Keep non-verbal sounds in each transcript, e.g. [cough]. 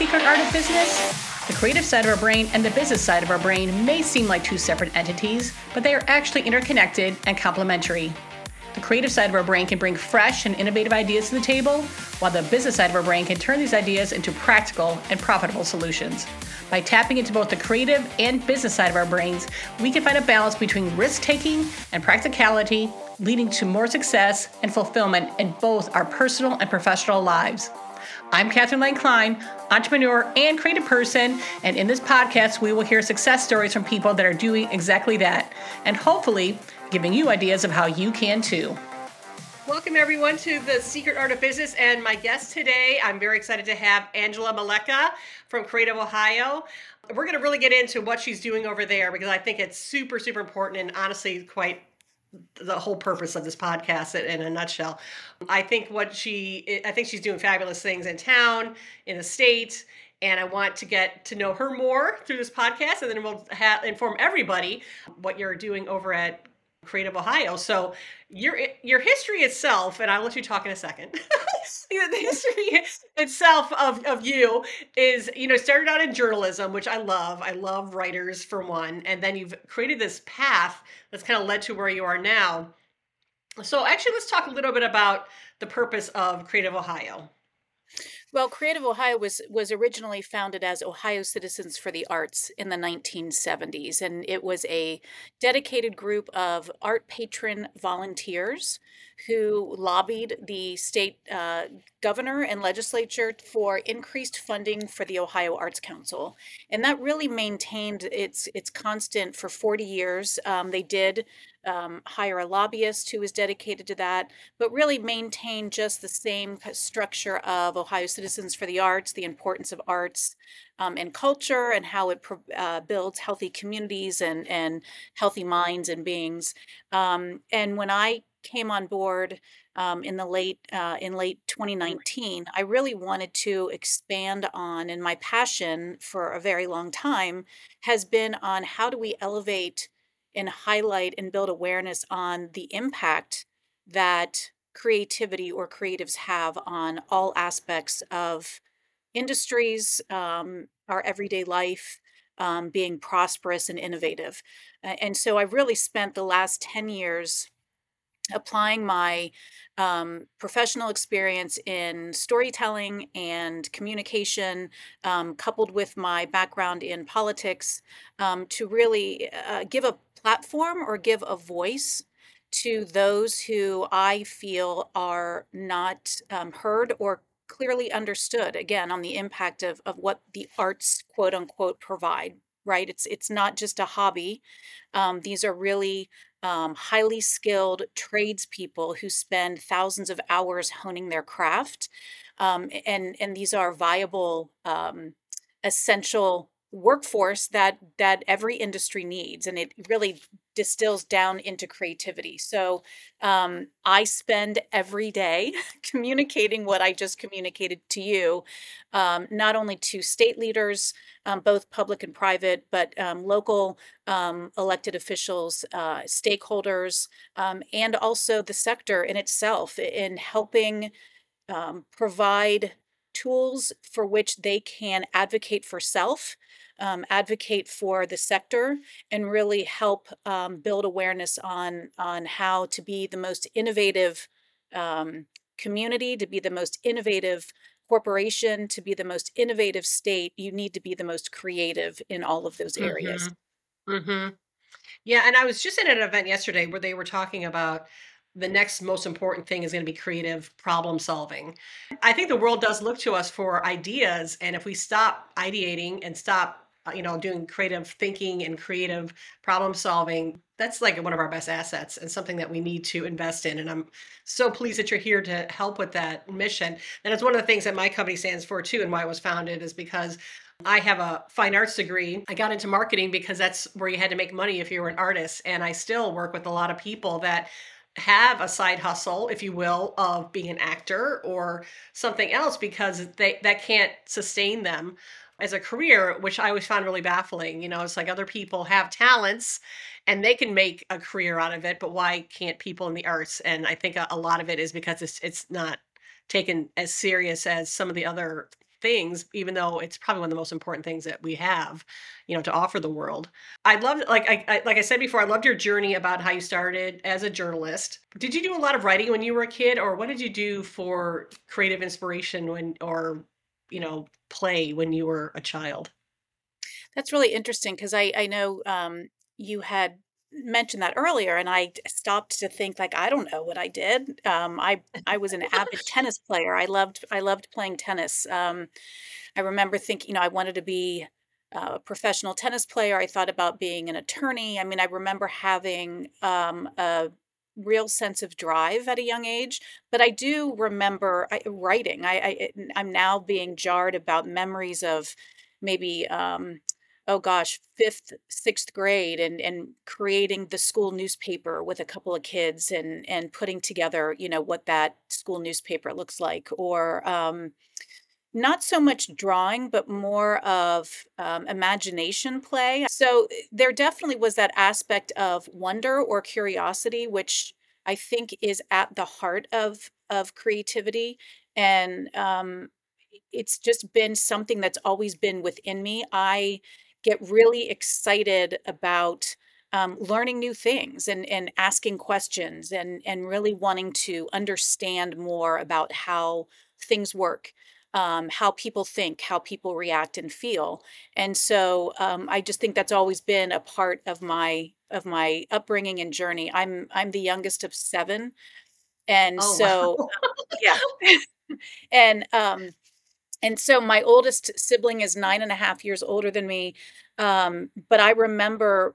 secret art of business? The creative side of our brain and the business side of our brain may seem like two separate entities, but they are actually interconnected and complementary. The creative side of our brain can bring fresh and innovative ideas to the table, while the business side of our brain can turn these ideas into practical and profitable solutions. By tapping into both the creative and business side of our brains, we can find a balance between risk taking and practicality, leading to more success and fulfillment in both our personal and professional lives. I'm Catherine Lane Klein, entrepreneur and creative person, and in this podcast, we will hear success stories from people that are doing exactly that, and hopefully giving you ideas of how you can too. Welcome, everyone, to the Secret Art of Business. And my guest today, I'm very excited to have Angela Meleca from Creative Ohio. We're going to really get into what she's doing over there because I think it's super, super important and honestly quite the whole purpose of this podcast in a nutshell. I think what she, I think she's doing fabulous things in town, in the state, and I want to get to know her more through this podcast, and then we'll ha- inform everybody what you're doing over at Creative Ohio. So your your history itself, and I'll let you talk in a second. [laughs] the history itself of, of you is, you know, started out in journalism, which I love. I love writers for one, and then you've created this path that's kind of led to where you are now. So actually, let's talk a little bit about the purpose of Creative Ohio. Well, Creative Ohio was was originally founded as Ohio Citizens for the Arts in the 1970s, and it was a dedicated group of art patron volunteers who lobbied the state uh, governor and legislature for increased funding for the Ohio Arts Council, and that really maintained its its constant for 40 years. Um, they did um, hire a lobbyist who was dedicated to that, but really maintain just the same structure of Ohio Citizens for the Arts, the importance of arts um, and culture, and how it uh, builds healthy communities and and healthy minds and beings. Um, and when I came on board um, in the late uh, in late 2019, I really wanted to expand on, and my passion for a very long time has been on how do we elevate and highlight and build awareness on the impact that creativity or creatives have on all aspects of industries, um, our everyday life, um, being prosperous and innovative. And so I really spent the last 10 years applying my um, professional experience in storytelling and communication, um, coupled with my background in politics, um, to really uh, give a platform or give a voice to those who I feel are not um, heard or clearly understood again on the impact of, of what the arts quote unquote provide right? It's it's not just a hobby. Um, these are really um, highly skilled tradespeople who spend thousands of hours honing their craft um, and and these are viable um, essential workforce that that every industry needs and it really distills down into creativity. So um, i spend every day [laughs] communicating what i just communicated to you um, not only to state leaders um, both public and private but um, local um, elected officials uh, stakeholders um, and also the sector in itself in helping provide tools for which they can advocate for self um, advocate for the sector and really help um, build awareness on on how to be the most innovative um, community, to be the most innovative corporation, to be the most innovative state. You need to be the most creative in all of those areas. Mm-hmm. Mm-hmm. Yeah, and I was just at an event yesterday where they were talking about the next most important thing is going to be creative problem solving. I think the world does look to us for ideas, and if we stop ideating and stop uh, you know doing creative thinking and creative problem solving that's like one of our best assets and something that we need to invest in and i'm so pleased that you're here to help with that mission and it's one of the things that my company stands for too and why it was founded is because I have a fine arts degree. I got into marketing because that's where you had to make money if you were an artist. And I still work with a lot of people that have a side hustle, if you will, of being an actor or something else because they that can't sustain them as a career, which I always found really baffling. You know, it's like other people have talents and they can make a career out of it, but why can't people in the arts? And I think a, a lot of it is because it's it's not taken as serious as some of the other things, even though it's probably one of the most important things that we have, you know, to offer the world. I loved, like I, I like I said before, I loved your journey about how you started as a journalist. Did you do a lot of writing when you were a kid, or what did you do for creative inspiration when, or you know, play when you were a child? That's really interesting because I I know um, you had mentioned that earlier, and i stopped to think like I don't know what I did. Um, I I was an avid tennis player. I loved I loved playing tennis. Um, I remember thinking, you know, I wanted to be a professional tennis player. I thought about being an attorney. I mean, I remember having um, a real sense of drive at a young age. But I do remember I, writing. I, I I'm now being jarred about memories of maybe um, oh gosh, fifth, sixth grade, and and creating the school newspaper with a couple of kids, and and putting together, you know, what that school newspaper looks like, or um, not so much drawing, but more of um, imagination play. So eh, there definitely was that aspect of wonder or curiosity, which I think is at the heart of of creativity. And um, it's just been something that's always been within me. I get really excited about um, learning new things and, and asking questions and, and really wanting to understand more about how things work um, how people think, how people react and feel. And so um, I just think that's always been a part of my of my upbringing and journey. I'm I'm the youngest of seven, and Oh [laughs] so wow. yeah, [laughs] and um, and so my oldest sibling is 9 and a half years older than me, um, but I remember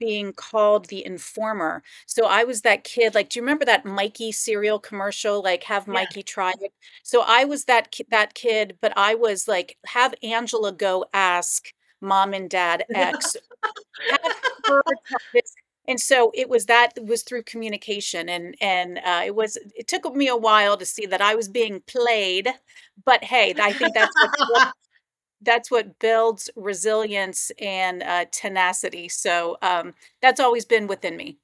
being called the informer. So I was that kid, like, do you remember that Mikey cereal commercial, like, "Have Yeah. Mikey try it?" So I was that ki that kid, but I was like, "Have Angela go ask mom and dad X [laughs] have her. And so it was that was through communication and and uh, it was it took me a while to see that I was being played, but hey, I think that's what [laughs] that's what builds resilience and uh, tenacity. So um, that's always been within me.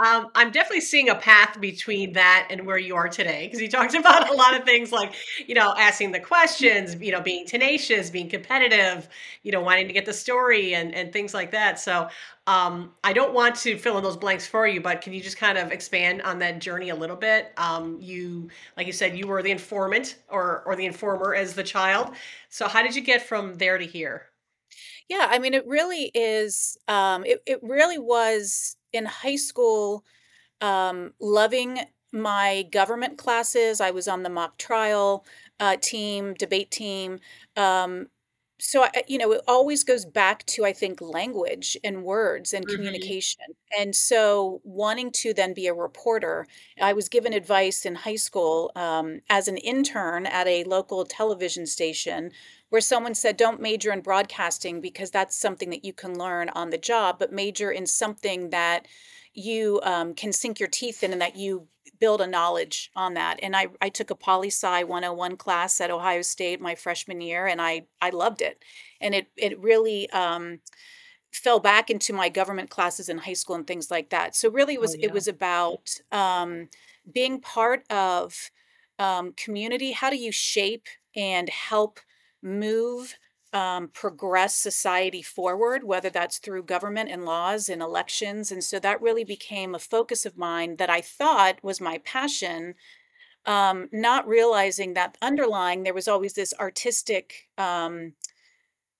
Um, I'm definitely seeing a path between that and where you are today because you talked [laughs] about a lot of things like, you know, asking the questions, you know, being tenacious, being competitive, you know, wanting to get the story and and things like that. So, um, I don't want to fill in those blanks for you, but can you just kind of expand on that journey a little bit? Um, you, like you said, you were the informant or or the informer as the child. So, how did you get from there to here? Yeah, I mean, it really is. Um, it it really was in high school. um, loving my government classes. I was on the mock trial uh, team, debate team. Um, so, I, you know, it always goes back to, I think, language and words and Mhm. communication. And so, wanting to then be a reporter, I was given advice in high school um, as an intern at a local television station where someone said, don't major in broadcasting because that's something that you can learn on the job, but major in something that you um, can sink your teeth in and that you build a knowledge on that. And I, I took a poli sci 101 class at Ohio State my freshman year and I, I loved it. And it, it really um, fell back into my government classes in high school and things like that. So really it Oh was, it was about um, being part of um, community. How do you shape and help move um, progress society forward, whether that's through government and laws and elections. And so that really became a focus of mine that I thought was my passion, um, not realizing that underlying there was always this artistic, um,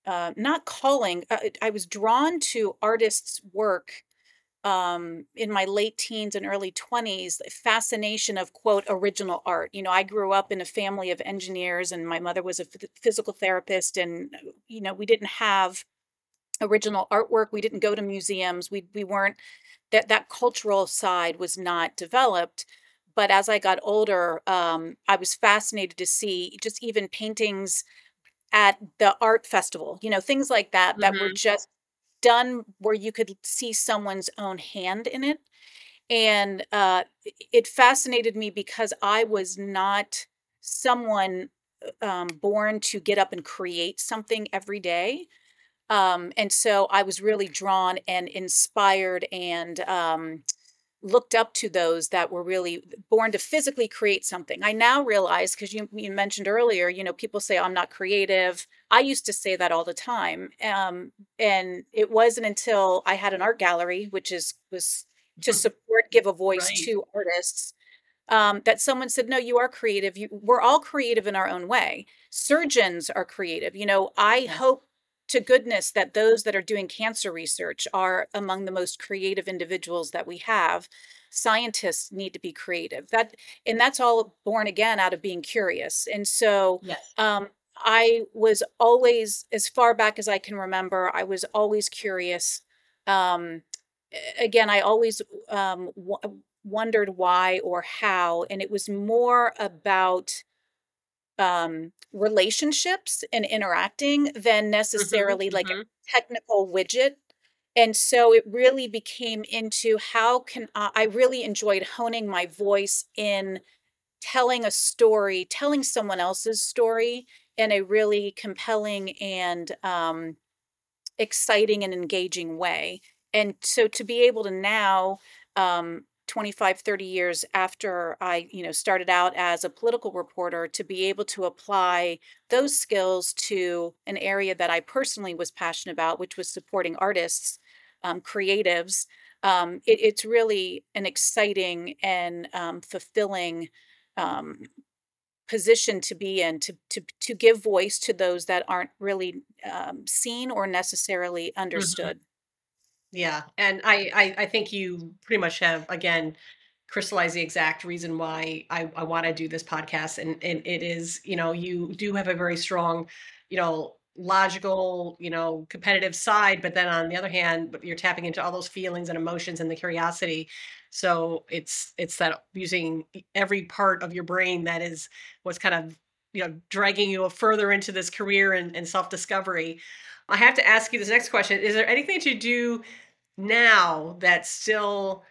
uh, not calling. Uh, I was drawn to artists' work um, in my late teens and early 20s, the fascination of quote original art. You know, I grew up in a family of engineers, and my mother was a physical therapist, and uh, you know, we didn't have original artwork. We didn't go to museums. We we weren't that that cultural side was not developed. But as I got older, um, I was fascinated to see just even paintings at the art festival, you know, things like that that were Mhm. just done where you could see someone's own hand in it. And uh, it fascinated me because I was not someone uh, um, born to get up and create something every day. Um, and so I was really drawn and inspired and um, looked up to those that were really born to physically create something. I now realize because you, you mentioned earlier, you know, people say I'm not creative. I used to say that all the time, um, and it wasn't until I had an art gallery, which is was to support, give a voice Right. to artists, um, that someone said, "No, you are creative. You, we're all creative in our own way. Surgeons are creative. You know, I hope." To goodness, that those that are doing cancer research are among the most creative individuals that we have. Scientists need to be creative. That and that's all born again out of being curious. And so Yes. um, i was always as far back as i can remember i was always curious. Um, again i always um, w- wondered why or how and it was more about um, relationships and interacting than Mhm, necessarily like a mhm. technical widget. And so it really became into how can I, I really enjoyed honing my voice in telling a story, telling someone else's story in a really compelling and um, exciting and engaging way. And so to be able to now, um, 25, 30 years after I, you know, started out as a political reporter, to be able to apply those skills to an area that I personally was passionate about, which was supporting artists, um, creatives. Um, it, it's really an exciting and um, fulfilling um, position to be in to to to give voice to those that aren't really um, seen or necessarily Mhm. understood. Yeah, and I I I think you pretty much have, again, crystallized the exact reason why I I wanna do this podcast, and and it is, you know, you do have a very strong, you know, logical, you know, competitive side, but then on the other hand, but you're tapping into all those feelings and emotions and the curiosity. So it's it's that using every part of your brain that is what's kind of, you know, dragging you further into this career and and self-discovery. I have to ask you this next question. Is there anything to do now that still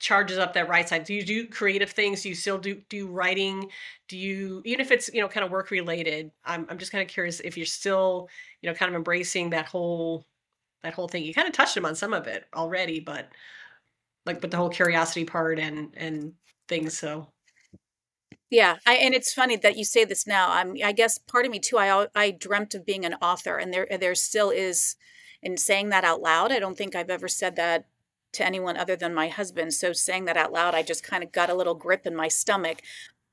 charges up that right side? Do you do creative things? Do you still do do writing? Do you even if it's, you know, kind of work related? I'm I'm just kind of curious if you're still, you know, kind of embracing that whole that whole thing. You kind of touched them on some of it already, but like but the whole curiosity part and and things. So Yeah, I and it's funny that you say this now. I'm I guess part of me too. I I dreamt of being an author, and there there still is. In saying that out loud, I don't think I've ever said that to anyone other than my husband. So saying that out loud, I just kind of got a little grip in my stomach.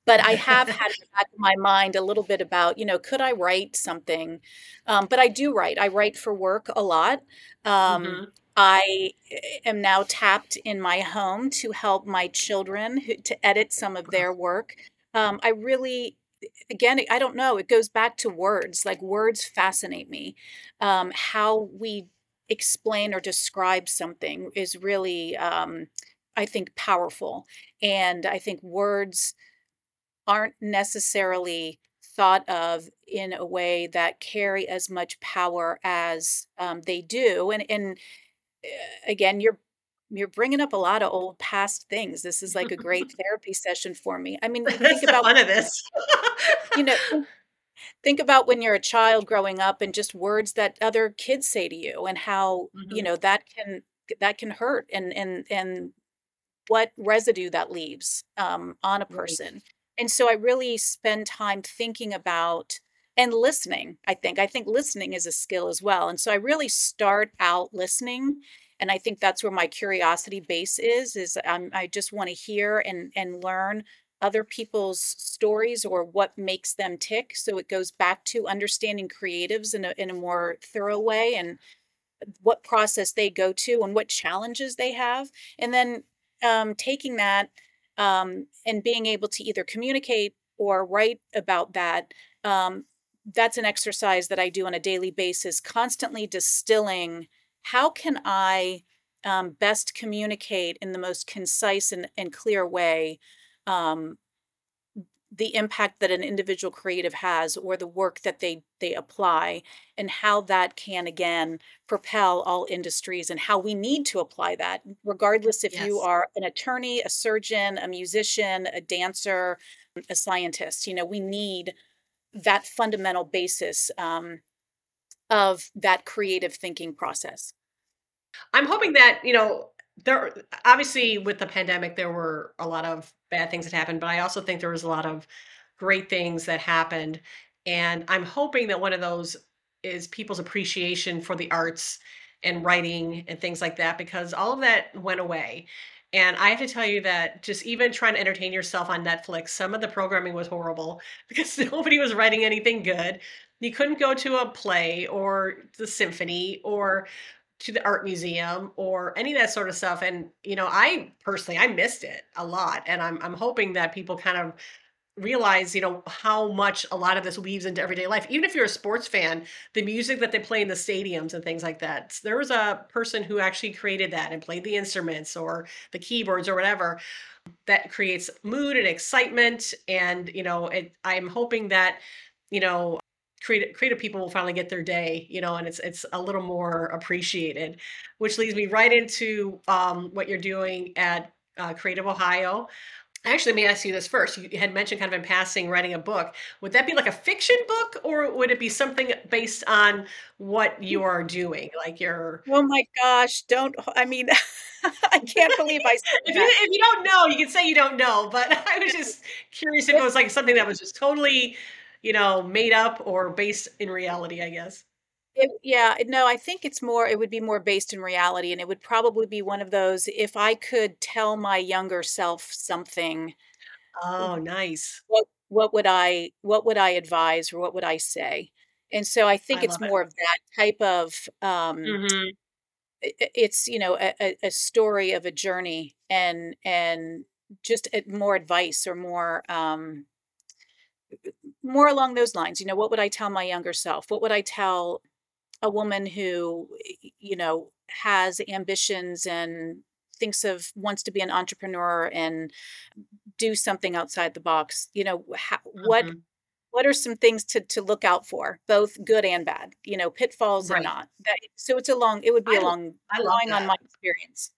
But I have had [laughs] in the back of my mind a little bit about, you know, could I write something? Um, but I do write. I write for work a lot. Um, Mhm. I eh, am now tapped in my home to help my children who, to edit some of their work. Um, I really, again, I don't know. It goes back to words. Like words fascinate me. Um, how we explain or describe something is really, um, I think, powerful. And I think words aren't necessarily thought of in a way that carry as much power as um, they do. And and uh, again, you're you're bringing up a lot of old past things. This is like a great [laughs] therapy session for me. I mean, think about fun of this. you know [laughs] think about when you're a child growing up and just words that other kids say to you and how you Mhm. know that can that can hurt and and and what residue that leaves um, on a Right. person. And so I really spend time thinking about and listening. I think I think listening is a skill as well. And so I really start out listening, and I think that's where my curiosity base is. Is um, I just want to hear and and learn other people's stories or what makes them tick. So it goes back to understanding creatives in a in a more thorough way and what process they go to and what challenges they have, and then um, taking that um, and being able to either communicate or write about that. Um, that's an exercise that I do on a daily basis, constantly distilling how can I um, best communicate in the most concise and, and clear way um, the impact that an individual creative has or the work that they they apply and how that can again propel all industries and how we need to apply that regardless if you are an attorney a surgeon a musician a dancer a scientist you know we need that fundamental basis um, of that creative thinking process I'm hoping that, you know, there obviously, with the pandemic, there were a lot of bad things that happened, but I also think there was a lot of great things that happened, and I'm hoping that one of those is people's appreciation for the arts and writing and things like that because all of that went away. And I have to tell you that just even trying to entertain yourself on Netflix, some of the programming was horrible [laughs] because nobody was writing anything good. You couldn't go to a play or the symphony or to the art museum or any of that sort of stuff. And, you know, I personally I missed it a lot. And I'm I'm hoping that people kind of realize, you know, how much a lot of this weaves into everyday life. Even if you're a sports fan, the music that they play in the stadiums and things like that. There was a person who actually created that and played the instruments or the keyboards or whatever that creates mood and excitement and you know it, i'm hoping that you know creative creative people will finally get their day you know and it's it's a little more appreciated which leads me right into um, what you're doing at uh, creative ohio Actually, let me ask you this first. You had mentioned kind of in passing writing a book. Would that be like a fiction book or would it be something based on what you are doing? Like your Oh my gosh, don't I mean, [laughs] I can't believe I said if you that. if you don't know, you can say you don't know, but [laughs] I was just curious if it It was like something that was just totally, you know, made up or based in reality, I guess. it yeah, no, I think it's more it would be more based in reality, and it would probably be one of those, if I could tell my younger self something, Oh, nice. what what would I what would I advise or what would I say? And so I think I it's love it. more of that type of, um Mhm. i it's, you know, a a story of a journey and and just, eh, more advice or more, um more along those lines, you know, what would I tell my younger self? What would I tell a woman who, you know, has ambitions and thinks of wants to be an entrepreneur and do something outside the box, you know, ho what what are some things to to look out for, both good and bad, you know, pitfalls and Right. not, that so it's a long it would be I a long drawing on my experience.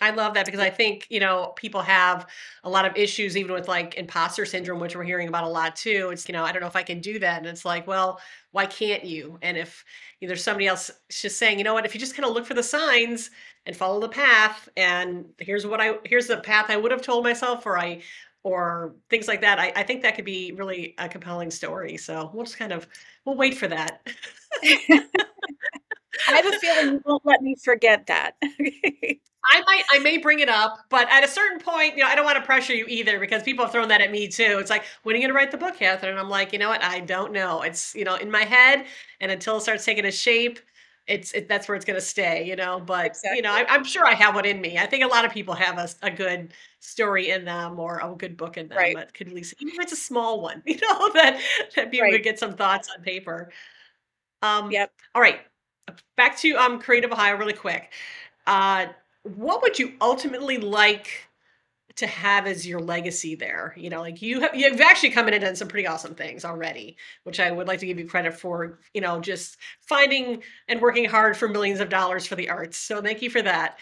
I love that because I think, you know, people have a lot of issues even with like imposter syndrome, which we're hearing about a lot too. It's, you know, I don't know if I can do that. And it's like, well, why can't you? And if you know, there's somebody else just saying, you know what, if you just kind of look for the signs and follow the path, and here's what I here's the path I would have told myself, or I or things like that. I, I think that could be really a compelling story. So we'll just kind of we'll wait for that. [laughs] I have a feeling you won't let me forget that. [laughs] I might I may bring it up, but at a certain point, you know, I don't want to pressure you either because people have thrown that at me too. It's like, when are you gonna write the book, Catherine? And I'm like, you know what? I don't know. It's you know in my head, and until it starts taking a shape, it's it, that's where it's gonna stay. You know, but you know, I, I'm sure I have one in me. I think a lot of people have a good story in them or a good book in them Right, that could at least, even if it's a small one, [laughs] you know, that that people right. could get some thoughts on paper. Um, Yep. all right, back to um Creative Ohio really quick. Uh, what would you ultimately like to have as your legacy there? You know, like you have you've actually come in and done some pretty awesome things already, which I would like to give you credit for, you know, just finding and working hard for millions of dollars for the arts. So thank you for that.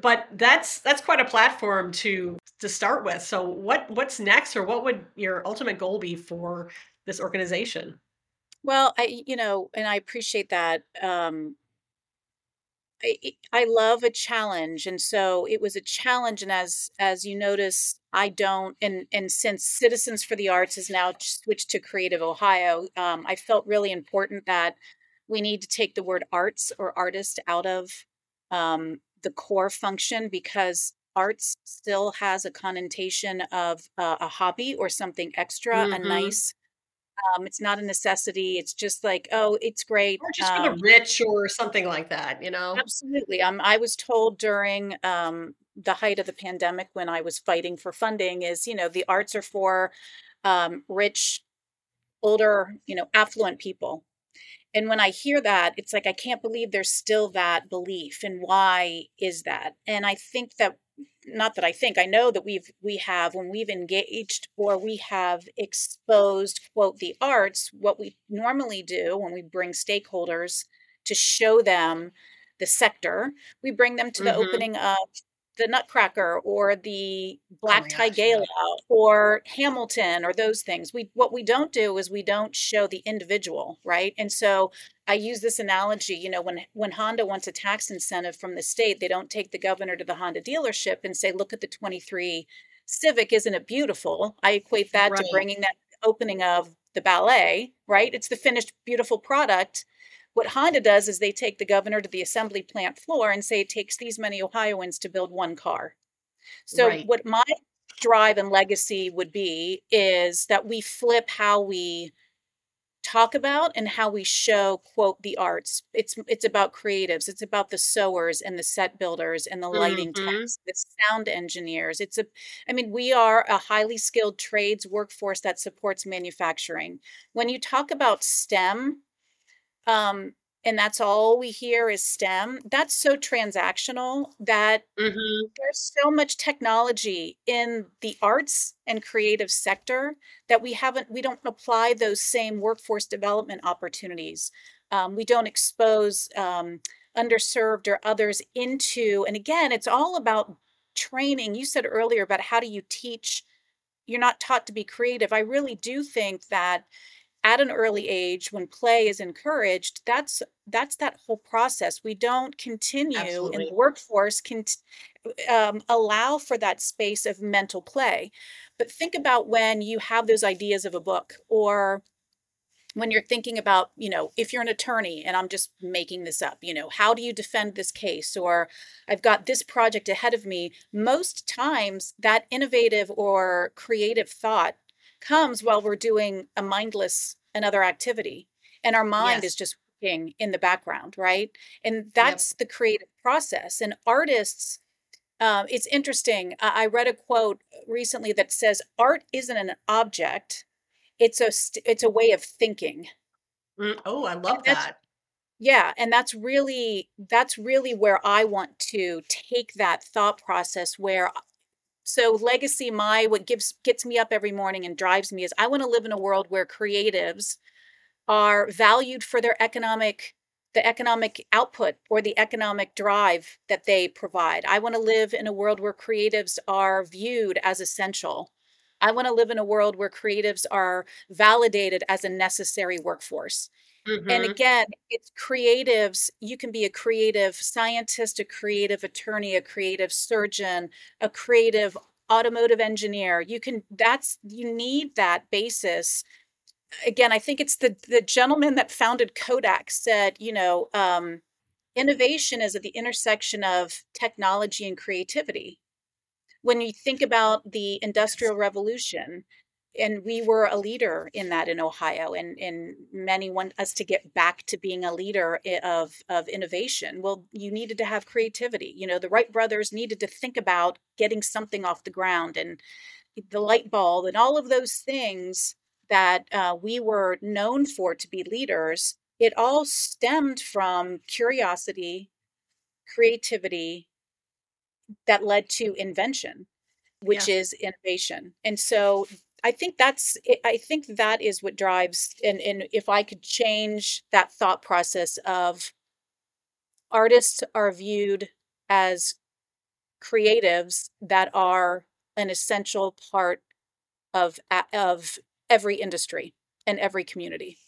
But that's that's quite a platform to to start with. So what what's next or what would your ultimate goal be for this organization? Well, I you know, and I appreciate that, um I love a challenge, and so it was a challenge, and as as you notice, I don't and and since Citizens for the Arts has now switched to Creative Ohio, um, I felt really important that we need to take the word arts or artist out of, um, the core function because arts still has a connotation of, uh, a hobby or something extra, a Mhm. nice um, it's not a necessity, it's just like, "Oh, it's great," Or just for the um rich or something like that, you know? Absolutely. Um, I was told during um, the height of the pandemic when I was fighting for funding is, you know, the arts are for um, rich, older, you know, affluent people. And when I hear that, it's like I can't believe there's still that belief. And why is that? And I think that not that I think, I know that we've we have when we've engaged or we have exposed quote the arts, what we normally do when we bring stakeholders to show them the sector, we bring them to the Mhm. opening of the Nutcracker or the Oh Black my Tie gosh. Gala or Hamilton or those things. We what we don't do is we don't show the individual, right? And so I use this analogy, you know, when when Honda wants a tax incentive from the state, they don't take the governor to the Honda dealership and say, "Look at the 23 Civic, isn't it beautiful?" I equate that to bringing that opening of the ballet, right? It's the finished beautiful product what Honda does is they take the governor to the assembly plant floor and say it takes these many Ohioans to build one car. So, Right. what my drive and legacy would be is that we flip how we talk about and how we show quote the arts it's it's about creatives it's about the sewers and the set builders and the lighting Mhm. techs the sound engineers it's a i mean we are a highly skilled trades workforce that supports manufacturing when you talk about stem um, and that's all we hear is STEM, that's so transactional that Mhm. there's so much technology in the arts and creative sector that we haven't we don't apply those same workforce development opportunities. Um, we don't expose um, underserved or others into, and again, it's all about training. You said earlier about how do you teach? You're not taught to be creative. I really do think that at an early age when play is encouraged that's that's that whole process. We don't continue in the workforce can um, allow for that space of mental play. But think about when you have those ideas of a book or when you're thinking about you know if you're an attorney and i'm just making this up you know how do you defend this case? Or i've got this project ahead of me. Most times that innovative or creative thought comes while we're doing a mindless another activity and our mind is just working in the background right and Yep. that's the creative process and artists um, it's interesting I, I read a quote recently that says art isn't an object it's a st- it's a way of thinking Mm, oh, I love that. yeah and that's really that's really where i want to take that thought process where so legacy my what gives gets me up every morning and drives me is i want to live in a world where creatives are valued for their economic the economic output or the economic drive that they provide. I want to live in a world where creatives are viewed as essential. I want to live in a world where creatives are validated as a necessary workforce. And Mhm. again, it's creatives. You can be a creative scientist, a creative attorney, a creative surgeon, a creative automotive engineer. You can, that's, you need that basis again, I think it's the the gentleman that founded Kodak said, you know, um, innovation is at the intersection of technology and creativity. When you think about the Industrial Revolution, and we were a leader in that in Ohio, and and many want us to get back to being a leader of of innovation. Well, you needed to have creativity. You know, the Wright brothers needed to think about getting something off the ground, and the light bulb and all of those things that uh, we were known for to be leaders, it all stemmed from curiosity, creativity that led to invention, which Yes. is innovation. And so I think that's I think that is what drives and and if I could change that thought process of artists are viewed as creatives that are an essential part of of every industry and every community.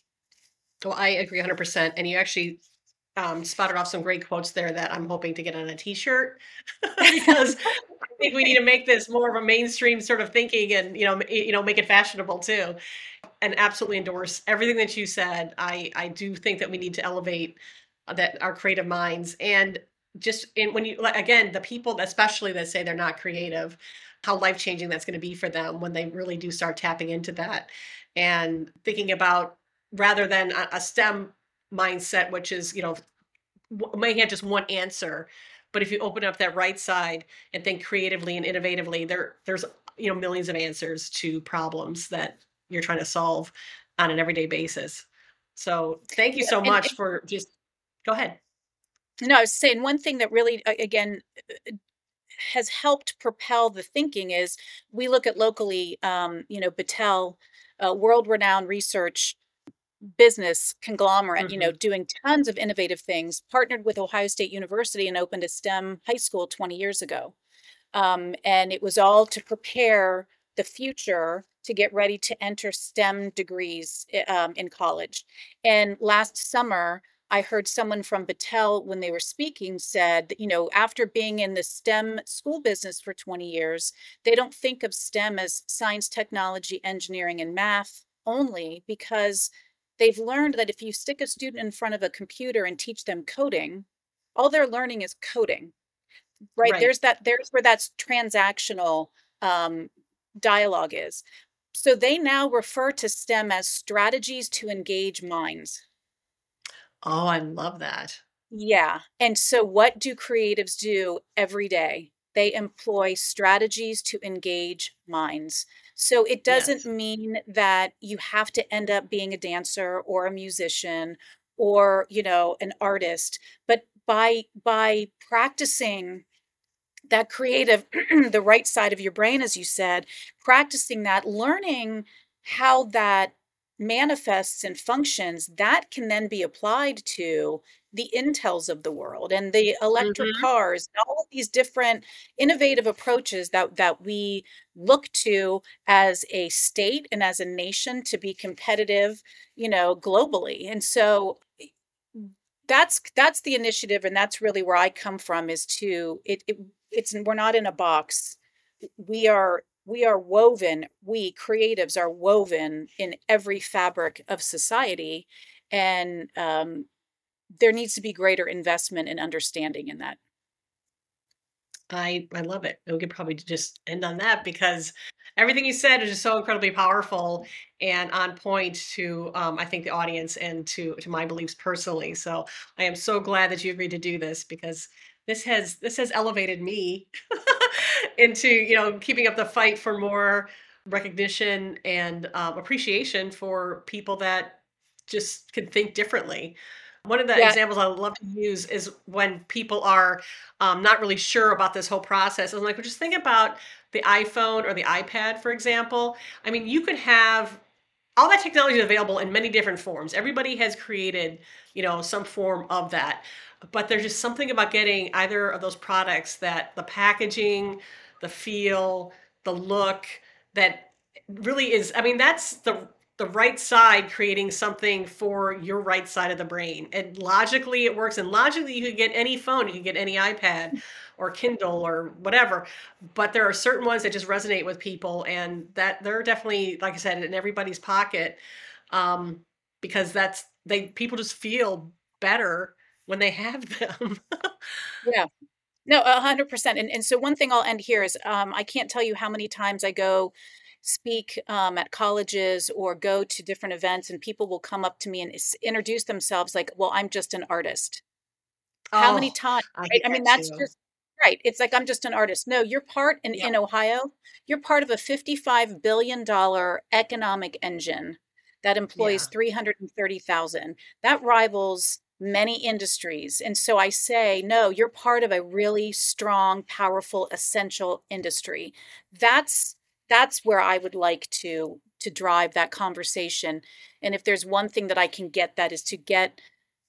Well, I agree 100%. And you actually um, spotted off some great quotes there that I'm hoping to get on a t-shirt [laughs] because I think we need to make this more of a mainstream sort of thinking and, you know, you know, make it fashionable too. And absolutely endorse everything that you said. I I do think that we need to elevate uh, that our creative minds and just in when you again the people especially that say they're not creative how life changing that's going to be for them when they really do start tapping into that and thinking about rather than a, a STEM mindset which is you know may have just one answer but if you open up that right side and think creatively and innovatively there there's you know millions of answers to problems that you're trying to solve on an everyday basis. So thank you Yeah, so and much for just go ahead. No, I was saying one thing that really, again, has helped propel the thinking is we look at locally, um, you know, Battelle, a world-renowned research business conglomerate, you know, hmm doing tons of innovative things, partnered with Ohio State University and opened a STEM high school 20 years ago. Um, and it was all to prepare the future to get ready to enter STEM degrees eh, um, in college. And last summer, I heard someone from Battelle when they were speaking said you know, after being in the STEM school business for 20 years, they don't think of STEM as science, technology, engineering, and math only because they've learned that if you stick a student in front of a computer and teach them coding, all they're learning is coding. Right? Right. There's that there's where that's transactional um, dialogue is. So they now refer to STEM as strategies to engage minds. Oh, I love that. Yeah. And so what do creatives do every day? They employ strategies to engage minds. So it doesn't Yes. mean that you have to end up being a dancer or a musician or, you know, an artist, but by by practicing that creative [clears throat] the right side of your brain as you said practicing that learning how that manifests and functions that can then be applied to the intels of the world and the electric Mhm. cars and all of these different innovative approaches that that we look to as a state and as a nation to be competitive you know globally and so that's that's the initiative and that's really where i come from is to it, it it's we're not in a box we are we are woven we creatives are woven in every fabric of society and um, there needs to be greater investment and understanding in that I I love it. We could probably just end on that because everything you said is just so incredibly powerful and on point to um, I think the audience and to to my beliefs personally. So I am so glad that you agreed to do this because this has this has elevated me [laughs] into you know keeping up the fight for more recognition and um, appreciation for people that just can think differently. One of the yeah examples I love to use is when people are um, not really sure about this whole process. I'm like, well, just think about the iPhone or the iPad, for example. I mean, you could have all that technology is available in many different forms. Everybody has created, you know, some form of that. But there's just something about getting either of those products that the packaging, the feel, the look that really is I mean, that's the the right side creating something for your right side of the brain. And logically it works and logically you could get any phone, you can get any iPad or Kindle or whatever. But there are certain ones that just resonate with people and that they're definitely like I said in everybody's pocket um because that's they people just feel better when they have [laughs] them. yeah No, 100%. And and so one thing I'll end here is, um, I can't tell you how many times I go speak, um, at colleges or go to different events, and people will come up to me and introduce themselves like, "Well, I'm just an artist." How many Oh, times, I right? get I mean, that's too. just right. It's like, "I'm just an artist." No, you're part in Yep. in Ohio, you're part of a $55 billion economic engine that employs Yeah. 330,000. That rivals many industries. And so I say, "No, you're part of a really strong, powerful, essential industry." That's that's where I would like to to drive that conversation. And if there's one thing that I can get that is to get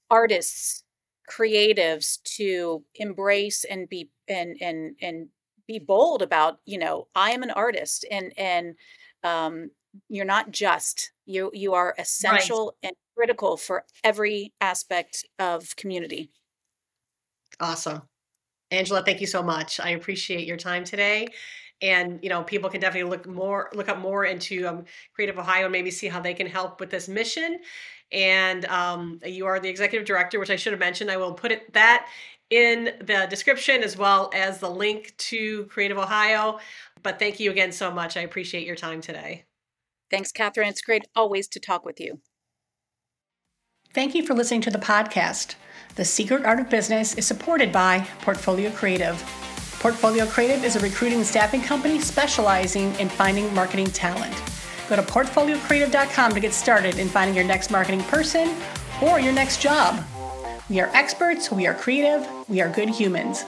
artists, creatives to embrace and be and and and be bold about, you know, I am an artist and and um you're not just you you are Right. essential and critical for every aspect of community. Awesome. Angela, thank you so much. I appreciate your time today. And you know, people can definitely look more, look up more into um, Creative Ohio and maybe see how they can help with this mission. And um, you are the executive director, which I should have mentioned. I will put it that in the description as well as the link to Creative Ohio. But thank you again so much. I appreciate your time today. Thanks, Catherine. It's great always to talk with you. Thank you for listening to the podcast. The Secret Art of Business is supported by Portfolio Creative. Portfolio Creative is a recruiting and staffing company specializing in finding marketing talent. Go to portfoliocreative.com to get started in finding your next marketing person or your next job. We are experts, we are creative, we are good humans.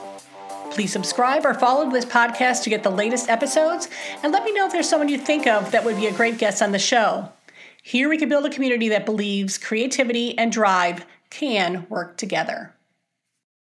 Please subscribe or follow this podcast to get the latest episodes and let me know if there's someone you think of that would be a great guest on the show. Here we can build a community that believes creativity and drive can work together.